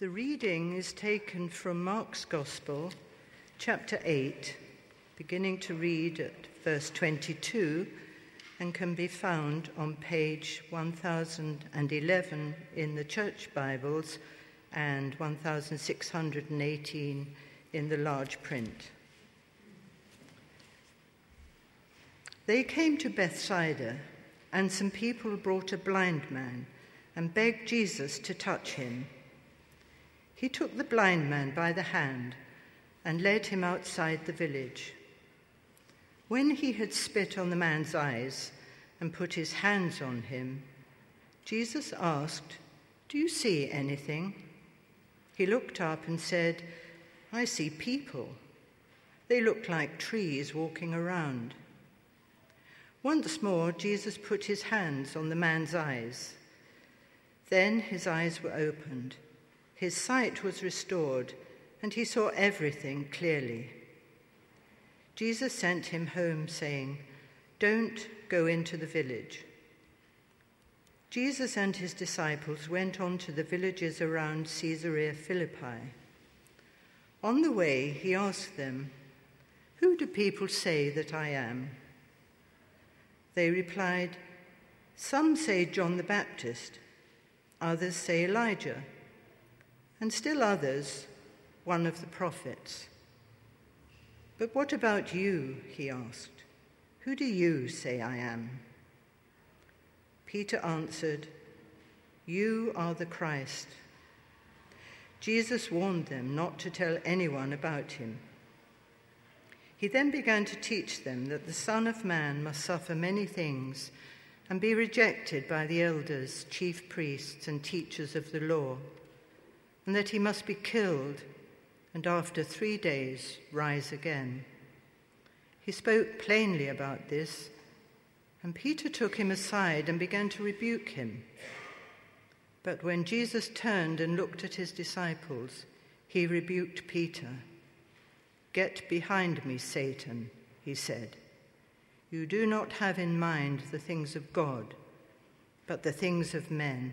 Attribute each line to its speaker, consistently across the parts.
Speaker 1: The reading is taken from Mark's Gospel, chapter 8, beginning to read at verse 22, and can be found on page 1011 in the Church Bibles and 1618 in the large print. They came to Bethsaida, and some people brought a blind man and begged Jesus to touch him. He took the blind man by the hand and led him outside the village. When he had spit on the man's eyes and put his hands on him, Jesus asked, Do you see anything? He looked up and said, I see people. They look like trees walking around. Once more, Jesus put his hands on the man's eyes. Then his eyes were opened his sight was restored, and he saw everything clearly. Jesus sent him home, saying, Don't go into the village. Jesus and his disciples went on to the villages around Caesarea Philippi. On the way, he asked them, Who do people say that I am? They replied, Some say John the Baptist, others say Elijah and still others, one of the prophets. But what about you? he asked. Who do you say I am? Peter answered, You are the Christ. Jesus warned them not to tell anyone about him. He then began to teach them that the Son of Man must suffer many things and be rejected by the elders, chief priests, and teachers of the law and that he must be killed and after three days rise again. He spoke plainly about this, and Peter took him aside and began to rebuke him. But when Jesus turned and looked at his disciples, he rebuked Peter. Get behind me, Satan, he said. You do not have in mind the things of God, but the things of men.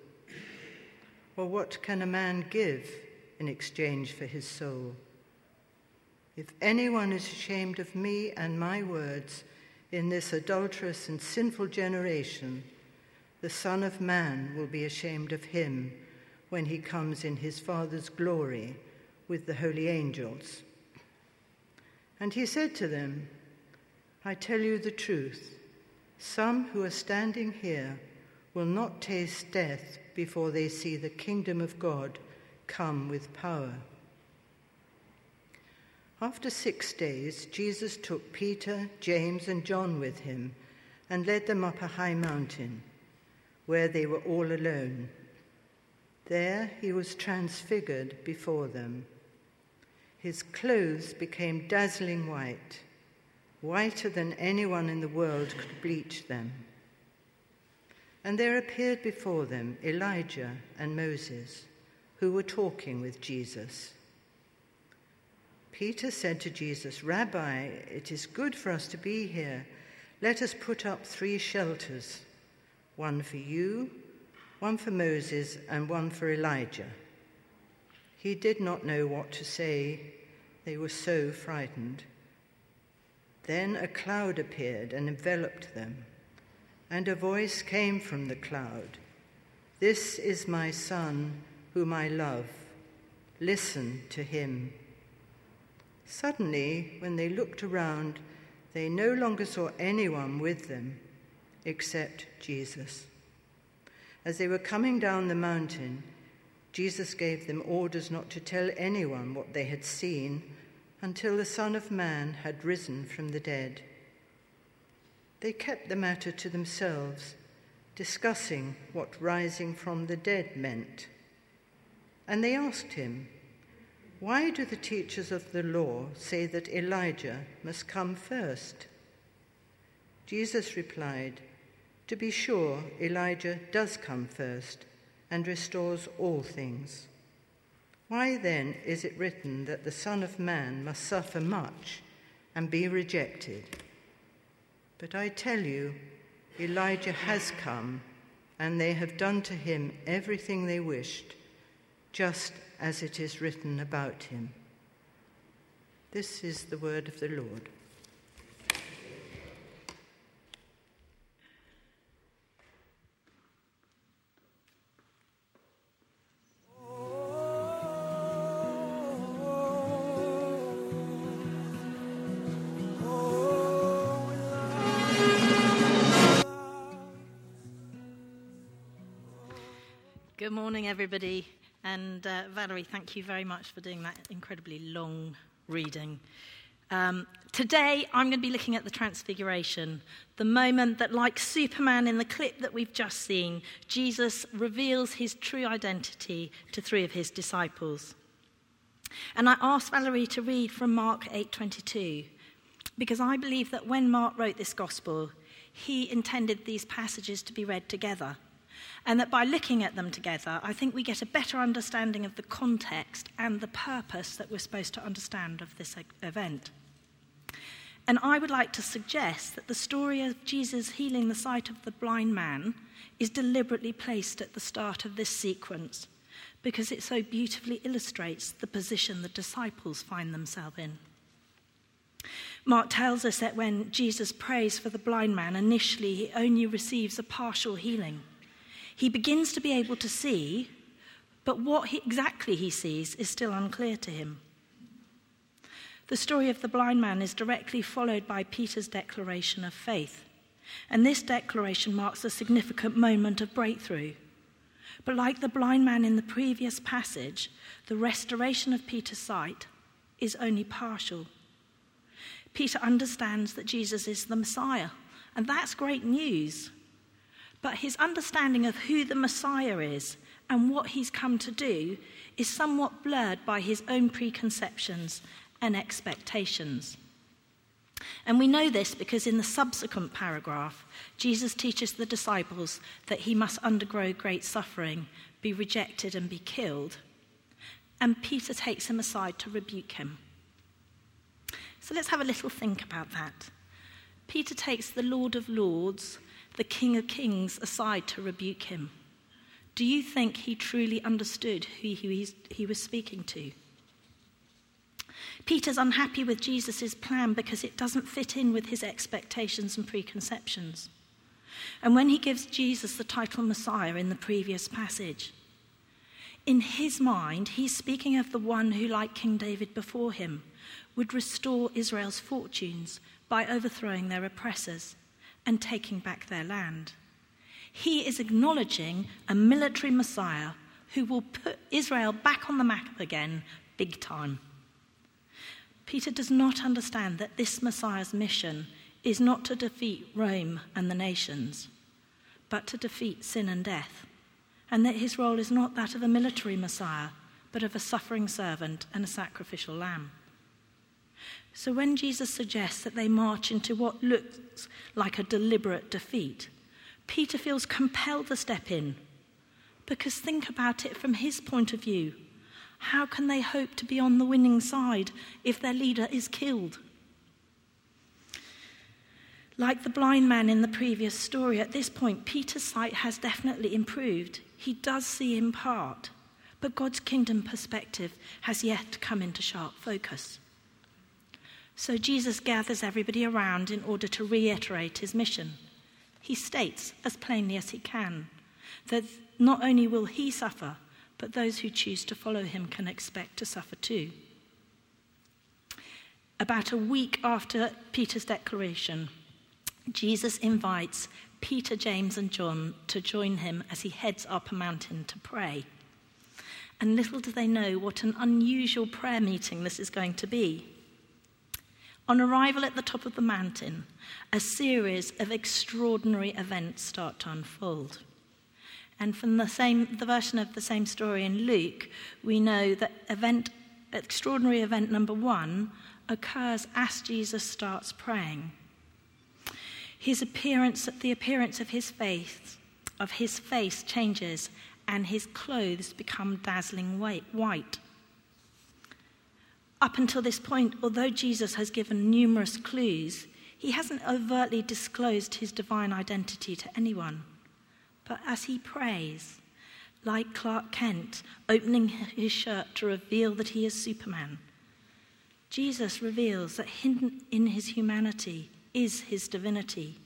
Speaker 1: Or what can a man give in exchange for his soul? If anyone is ashamed of me and my words in this adulterous and sinful generation, the Son of Man will be ashamed of him when he comes in his Father's glory with the holy angels. And he said to them, I tell you the truth, some who are standing here will not taste death before they see the kingdom of God come with power. After six days, Jesus took Peter, James, and John with him and led them up a high mountain where they were all alone. There he was transfigured before them. His clothes became dazzling white, whiter than anyone in the world could bleach them. And there appeared before them Elijah and Moses, who were talking with Jesus. Peter said to Jesus, Rabbi, it is good for us to be here. Let us put up three shelters one for you, one for Moses, and one for Elijah. He did not know what to say. They were so frightened. Then a cloud appeared and enveloped them and a voice came from the cloud This is my Son, whom I love. Listen to him. Suddenly, when they looked around, they no longer saw anyone with them except Jesus. As they were coming down the mountain, Jesus gave them orders not to tell anyone what they had seen until the Son of Man had risen from the dead. They kept the matter to themselves, discussing what rising from the dead meant. And they asked him, Why do the teachers of the law say that Elijah must come first? Jesus replied, To be sure, Elijah does come first and restores all things. Why then is it written that the Son of Man must suffer much and be rejected? But I tell you, Elijah has come, and they have done to him everything they wished, just as it is written about him. This is the word of the Lord.
Speaker 2: Everybody. And uh, Valerie, thank you very much for doing that incredibly long reading. Um, today, I'm going to be looking at the Transfiguration, the moment that, like Superman in the clip that we've just seen, Jesus reveals his true identity to three of his disciples. And I asked Valerie to read from Mark 8:22 because I believe that when Mark wrote this gospel, he intended these passages to be read together. And that by looking at them together, I think we get a better understanding of the context and the purpose that we're supposed to understand of this event. And I would like to suggest that the story of Jesus healing the sight of the blind man is deliberately placed at the start of this sequence because it so beautifully illustrates the position the disciples find themselves in. Mark tells us that when Jesus prays for the blind man, initially he only receives a partial healing. He begins to be able to see, but what he, exactly he sees is still unclear to him. The story of the blind man is directly followed by Peter's declaration of faith. And this declaration marks a significant moment of breakthrough. But like the blind man in the previous passage, the restoration of Peter's sight is only partial. Peter understands that Jesus is the Messiah, and that's great news. But his understanding of who the Messiah is and what he's come to do is somewhat blurred by his own preconceptions and expectations. And we know this because in the subsequent paragraph, Jesus teaches the disciples that he must undergo great suffering, be rejected, and be killed. And Peter takes him aside to rebuke him. So let's have a little think about that. Peter takes the Lord of Lords the King of Kings aside to rebuke him? Do you think he truly understood who he was speaking to? Peter's unhappy with Jesus' plan because it doesn't fit in with his expectations and preconceptions. And when he gives Jesus the title Messiah in the previous passage, in his mind, he's speaking of the one who, like King David before him, would restore Israel's fortunes by overthrowing their oppressors and taking back their land. He is acknowledging a military Messiah who will put Israel back on the map again, big time. Peter does not understand that this Messiah's mission is not to defeat Rome and the nations, but to defeat sin and death, and that his role is not that of a military Messiah, but of a suffering servant and a sacrificial lamb. So when Jesus suggests that they march into what looks like a deliberate defeat, Peter feels compelled to step in. Because think about it from his point of view. How can they hope to be on the winning side if their leader is killed? Like the blind man in the previous story, at this point, Peter's sight has definitely improved. He does see in part, but God's kingdom perspective has yet to come into sharp focus. So Jesus gathers everybody around in order to reiterate his mission. He states, as plainly as he can, that not only will he suffer, but those who choose to follow him can expect to suffer too. About a week after Peter's declaration, Jesus invites Peter, James, and John to join him as he heads up a mountain to pray. And little do they know what an unusual prayer meeting this is going to be. On arrival at the top of the mountain, a series of extraordinary events start to unfold. And from the same the version of the same story in Luke, we know that event extraordinary event number 1 occurs as Jesus starts praying. His appearance the appearance of his face of his face changes and his clothes become dazzling white. Up until this point, although Jesus has given numerous clues, he hasn't overtly disclosed his divine identity to anyone. But as he prays, like Clark Kent, opening his shirt to reveal that he is Superman, Jesus reveals that hidden in his humanity is his divinity,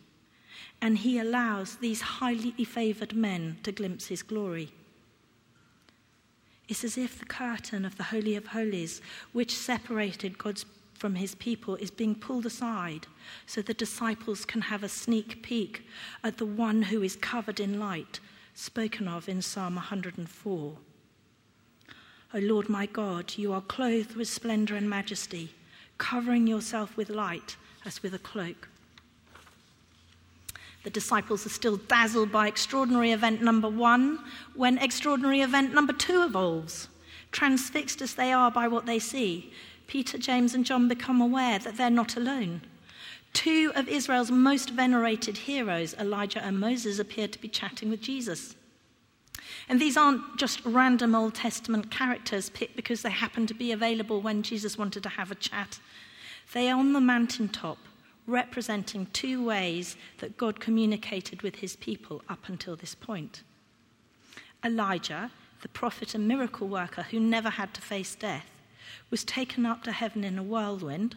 Speaker 2: and he allows these highly favored men to glimpse his glory. It's as if the curtain of the Holy of Holies, which separated God's from his people is being pulled aside so the disciples can have a sneak peek at the one who is covered in light, spoken of in Psalm 104. O Lord my God, you are clothed with splendor and majesty, covering yourself with light as with a cloak. The disciples are still dazzled by extraordinary event number one when extraordinary event number two evolves. Transfixed as they are by what they see, Peter, James, and John become aware that they're not alone. Two of Israel's most venerated heroes, Elijah and Moses, appear to be chatting with Jesus. And these aren't just random Old Testament characters picked because they happened to be available when Jesus wanted to have a chat. They are on the mountaintop, representing two ways that God communicated with his people up until this point. Elijah, the prophet and miracle worker who never had to face death, was taken up to heaven in a whirlwind,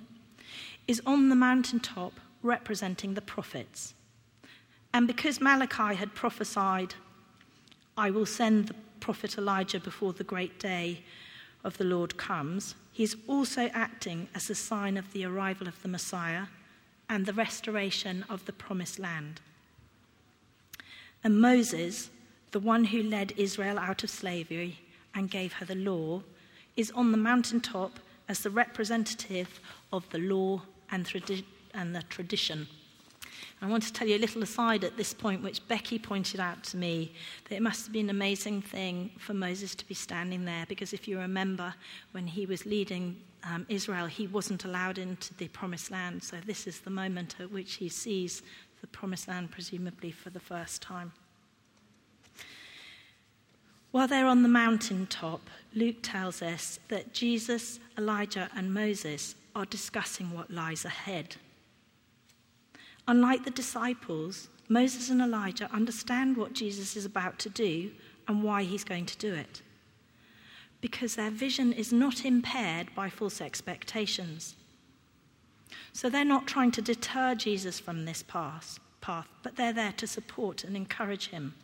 Speaker 2: is on the mountaintop representing the prophets. And because Malachi had prophesied, I will send the prophet Elijah before the great day of the Lord comes, he is also acting as a sign of the arrival of the Messiah and the restoration of the promised land. And Moses, the one who led Israel out of slavery and gave her the law, is on the mountaintop as the representative of the law and, tradi- and the tradition. I want to tell you a little aside at this point, which Becky pointed out to me, that it must have been an amazing thing for Moses to be standing there, because if you remember, when he was leading um, Israel, he wasn't allowed into the promised land. So this is the moment at which he sees the promised land, presumably for the first time. While they're on the mountaintop, Luke tells us that Jesus, Elijah, and Moses are discussing what lies ahead. Unlike the disciples, Moses and Elijah understand what Jesus is about to do and why he's going to do it. Because their vision is not impaired by false expectations. So they're not trying to deter Jesus from this path, but they're there to support and encourage him.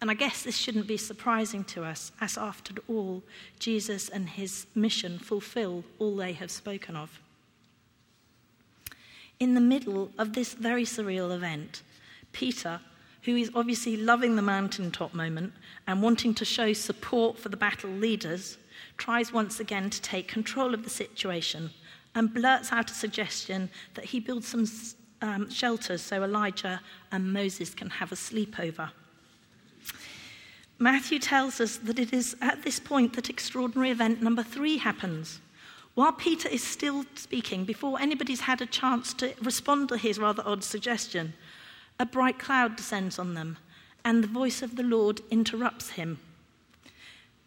Speaker 2: And I guess this shouldn't be surprising to us, as after all, Jesus and his mission fulfill all they have spoken of. In the middle of this very surreal event, Peter, who is obviously loving the mountaintop moment and wanting to show support for the battle leaders, tries once again to take control of the situation and blurts out a suggestion that he build some um, shelters so Elijah and Moses can have a sleepover. Matthew tells us that it is at this point that extraordinary event number three happens. While Peter is still speaking, before anybody's had a chance to respond to his rather odd suggestion, a bright cloud descends on them, and the voice of the Lord interrupts him.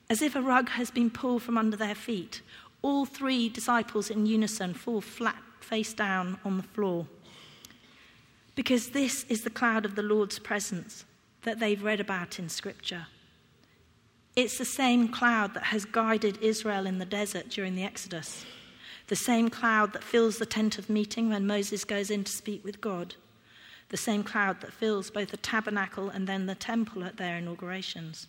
Speaker 2: As if a rug has been pulled from under their feet, all three disciples in unison fall flat face down on the floor. Because this is the cloud of the Lord's presence that they've read about in Scripture. It's the same cloud that has guided Israel in the desert during the Exodus, the same cloud that fills the tent of meeting when Moses goes in to speak with God, the same cloud that fills both the tabernacle and then the temple at their inaugurations.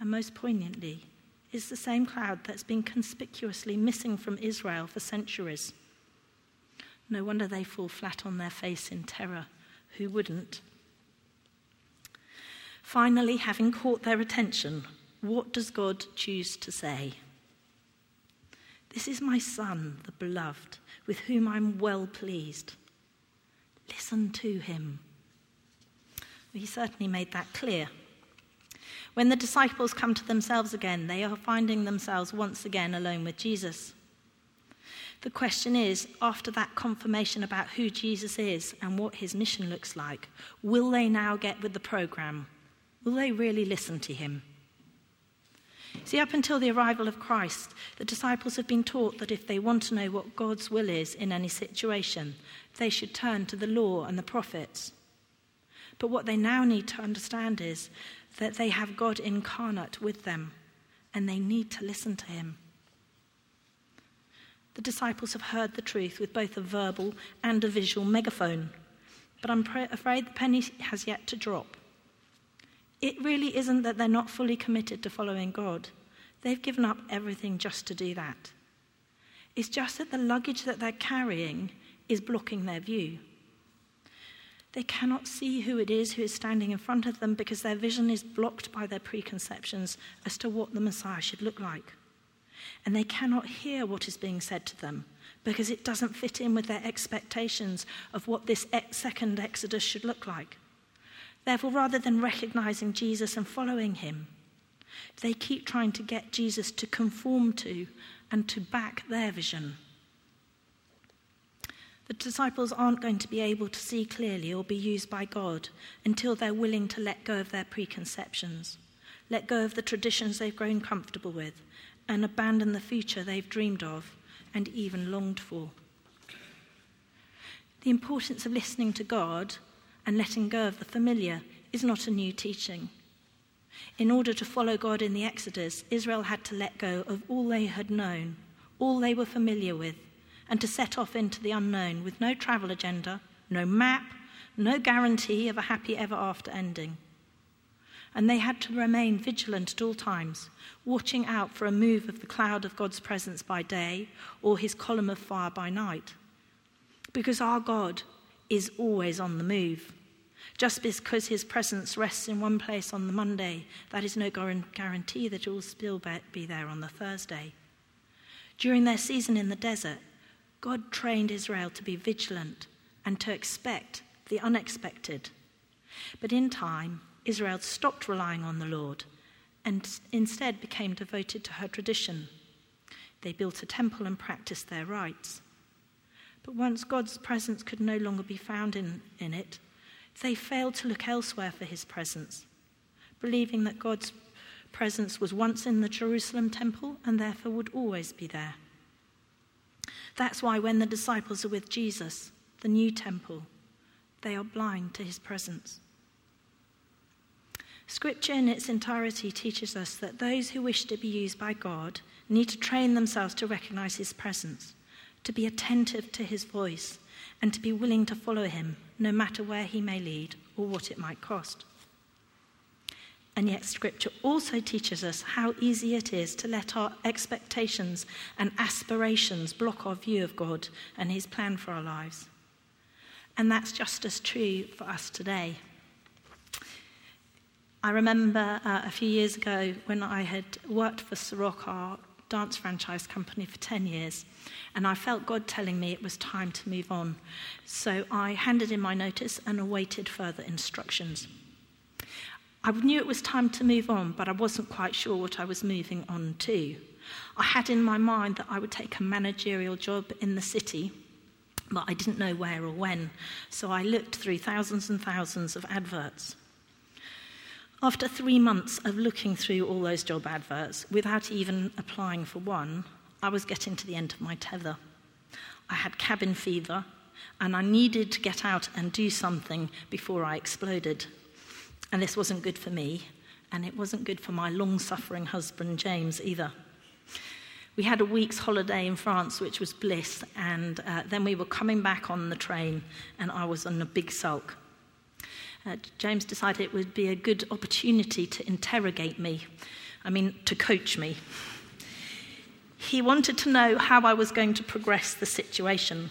Speaker 2: And most poignantly, is the same cloud that's been conspicuously missing from Israel for centuries. No wonder they fall flat on their face in terror. Who wouldn't? Finally, having caught their attention, what does God choose to say? This is my son, the beloved, with whom I'm well pleased. Listen to him. He certainly made that clear. When the disciples come to themselves again, they are finding themselves once again alone with Jesus. The question is after that confirmation about who Jesus is and what his mission looks like, will they now get with the program? Will they really listen to him? See, up until the arrival of Christ, the disciples have been taught that if they want to know what God's will is in any situation, they should turn to the law and the prophets. But what they now need to understand is that they have God incarnate with them and they need to listen to him. The disciples have heard the truth with both a verbal and a visual megaphone, but I'm afraid the penny has yet to drop. It really isn't that they're not fully committed to following God. They've given up everything just to do that. It's just that the luggage that they're carrying is blocking their view. They cannot see who it is who is standing in front of them because their vision is blocked by their preconceptions as to what the Messiah should look like. And they cannot hear what is being said to them because it doesn't fit in with their expectations of what this second Exodus should look like. Therefore, rather than recognizing Jesus and following him, they keep trying to get Jesus to conform to and to back their vision. The disciples aren't going to be able to see clearly or be used by God until they're willing to let go of their preconceptions, let go of the traditions they've grown comfortable with, and abandon the future they've dreamed of and even longed for. The importance of listening to God and letting go of the familiar is not a new teaching. In order to follow God in the Exodus, Israel had to let go of all they had known, all they were familiar with, and to set off into the unknown with no travel agenda, no map, no guarantee of a happy ever after ending. And they had to remain vigilant at all times, watching out for a move of the cloud of God's presence by day or his column of fire by night. Because our God is always on the move. Just because his presence rests in one place on the Monday, that is no guarantee that it will still be there on the Thursday. During their season in the desert, God trained Israel to be vigilant and to expect the unexpected. But in time, Israel stopped relying on the Lord and instead became devoted to her tradition. They built a temple and practiced their rites. But once God's presence could no longer be found in, in it, they failed to look elsewhere for his presence, believing that God's presence was once in the Jerusalem temple and therefore would always be there. That's why when the disciples are with Jesus, the new temple, they are blind to his presence. Scripture in its entirety teaches us that those who wish to be used by God need to train themselves to recognize his presence to be attentive to his voice, and to be willing to follow him, no matter where he may lead or what it might cost. And yet, Scripture also teaches us how easy it is to let our expectations and aspirations block our view of God and His plan for our lives. And that's just as true for us today. I remember uh, a few years ago when I had worked for Sarok, our dance franchise company for 10 years, and I felt God telling me it was time to move on. So I handed in my notice and awaited further instructions. I knew it was time to move on, but I wasn't quite sure what I was moving on to. I had in my mind that I would take a managerial job in the city, but I didn't know where or when. So I looked through thousands and thousands of adverts. After three months of looking through all those job adverts without even applying for one, I was getting to the end of my tether. I had cabin fever, and I needed to get out and do something before I exploded. And this wasn't good for me, and it wasn't good for my long suffering husband, James, either. We had a week's holiday in France, which was bliss, and uh, then we were coming back on the train, and I was on a big sulk uh, James decided it would be a good opportunity to interrogate me, I mean, to coach me. He wanted to know how I was going to progress the situation.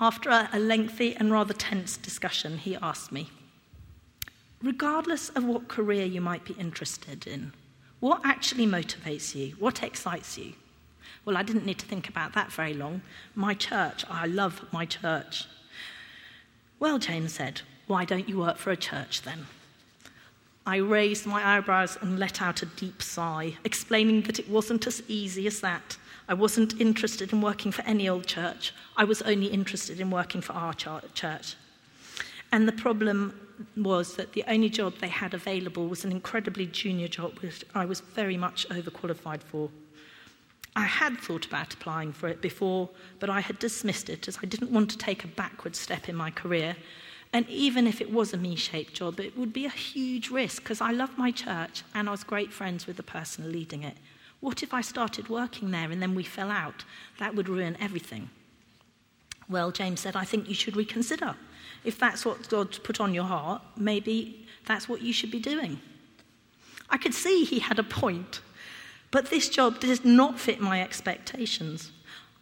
Speaker 2: After a lengthy and rather tense discussion, he asked me, regardless of what career you might be interested in, what actually motivates you? What excites you? Well, I didn't need to think about that very long. My church, I love my church. Well, James said, why don't you work for a church then? I raised my eyebrows and let out a deep sigh, explaining that it wasn't as easy as that. I wasn't interested in working for any old church. I was only interested in working for our church. And the problem was that the only job they had available was an incredibly junior job, which I was very much overqualified for. I had thought about applying for it before, but I had dismissed it as I didn't want to take a backward step in my career. And even if it was a me shaped job, it would be a huge risk because I love my church and I was great friends with the person leading it. What if I started working there and then we fell out? That would ruin everything. Well, James said, I think you should reconsider. If that's what God's put on your heart, maybe that's what you should be doing. I could see he had a point. But this job does not fit my expectations.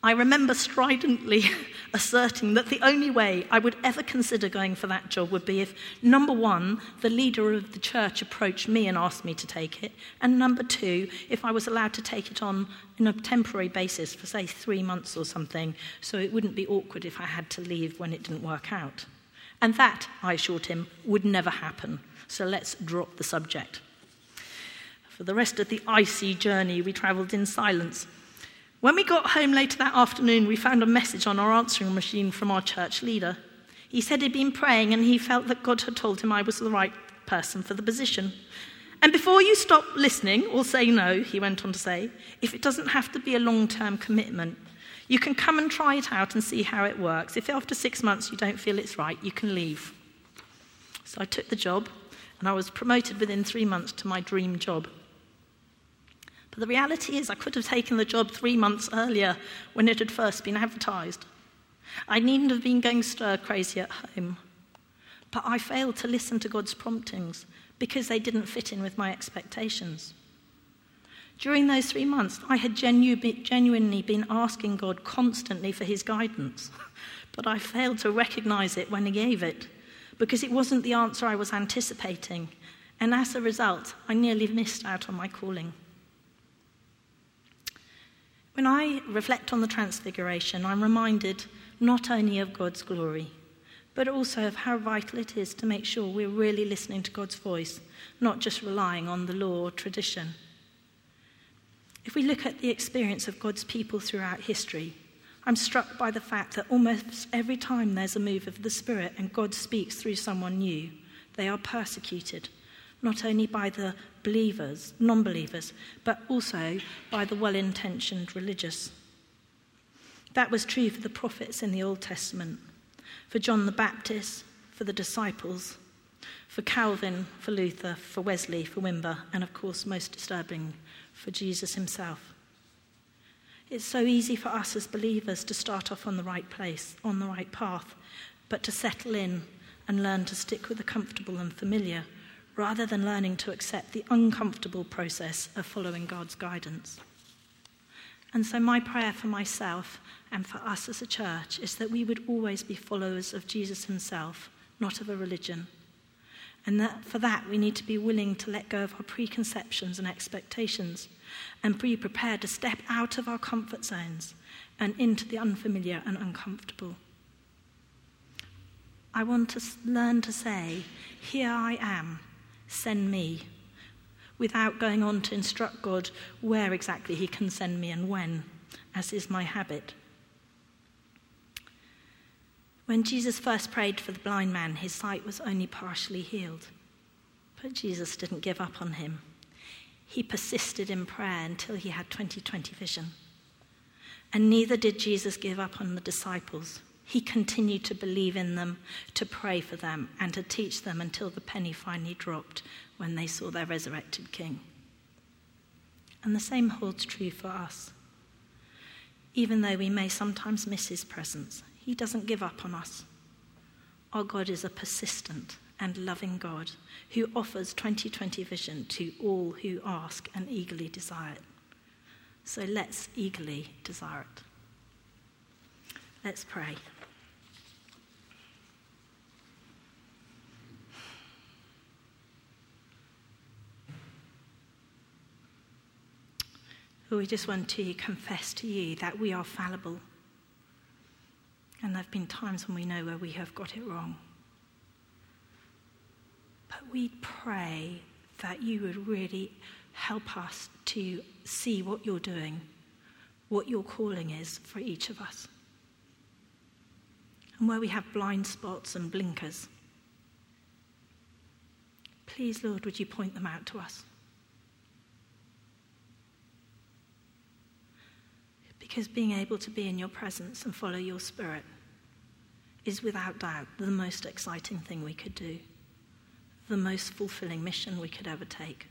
Speaker 2: I remember stridently asserting that the only way I would ever consider going for that job would be if, number one, the leader of the church approached me and asked me to take it, and number two, if I was allowed to take it on a temporary basis for, say, three months or something, so it wouldn't be awkward if I had to leave when it didn't work out. And that, I assured him, would never happen. So let's drop the subject. For the rest of the icy journey, we travelled in silence. When we got home later that afternoon, we found a message on our answering machine from our church leader. He said he'd been praying and he felt that God had told him I was the right person for the position. And before you stop listening or say no, he went on to say, if it doesn't have to be a long term commitment, you can come and try it out and see how it works. If after six months you don't feel it's right, you can leave. So I took the job and I was promoted within three months to my dream job. But the reality is, I could have taken the job three months earlier when it had first been advertised. I needn't have been going stir crazy at home. But I failed to listen to God's promptings because they didn't fit in with my expectations. During those three months, I had genu- genuinely been asking God constantly for his guidance, but I failed to recognize it when he gave it because it wasn't the answer I was anticipating. And as a result, I nearly missed out on my calling. When I reflect on the Transfiguration, I'm reminded not only of God's glory, but also of how vital it is to make sure we're really listening to God's voice, not just relying on the law or tradition. If we look at the experience of God's people throughout history, I'm struck by the fact that almost every time there's a move of the Spirit and God speaks through someone new, they are persecuted, not only by the believers, non believers, but also by the well intentioned religious. That was true for the prophets in the Old Testament, for John the Baptist, for the disciples, for Calvin, for Luther, for Wesley, for Wimber, and of course, most disturbing, for Jesus himself. It's so easy for us as believers to start off on the right place, on the right path, but to settle in and learn to stick with the comfortable and familiar rather than learning to accept the uncomfortable process of following God's guidance. And so, my prayer for myself and for us as a church is that we would always be followers of Jesus himself, not of a religion. And that for that, we need to be willing to let go of our preconceptions and expectations and be prepared to step out of our comfort zones and into the unfamiliar and uncomfortable. I want to learn to say, Here I am send me, without going on to instruct God where exactly He can send me and when, as is my habit. When Jesus first prayed for the blind man, his sight was only partially healed. But Jesus didn't give up on him. He persisted in prayer until he had 20/20 vision. And neither did Jesus give up on the disciples. He continued to believe in them, to pray for them, and to teach them until the penny finally dropped when they saw their resurrected king. And the same holds true for us. Even though we may sometimes miss his presence, he doesn't give up on us. Our God is a persistent and loving God who offers 2020 vision to all who ask and eagerly desire it. So let's eagerly desire it. Let's pray. We just want to confess to you that we are fallible. And there have been times when we know where we have got it wrong. But we pray that you would really help us to see what you're doing, what your calling is for each of us. And where we have blind spots and blinkers, please, Lord, would you point them out to us? Because being able to be in your presence and follow your spirit is without doubt the most exciting thing we could do, the most fulfilling mission we could ever take.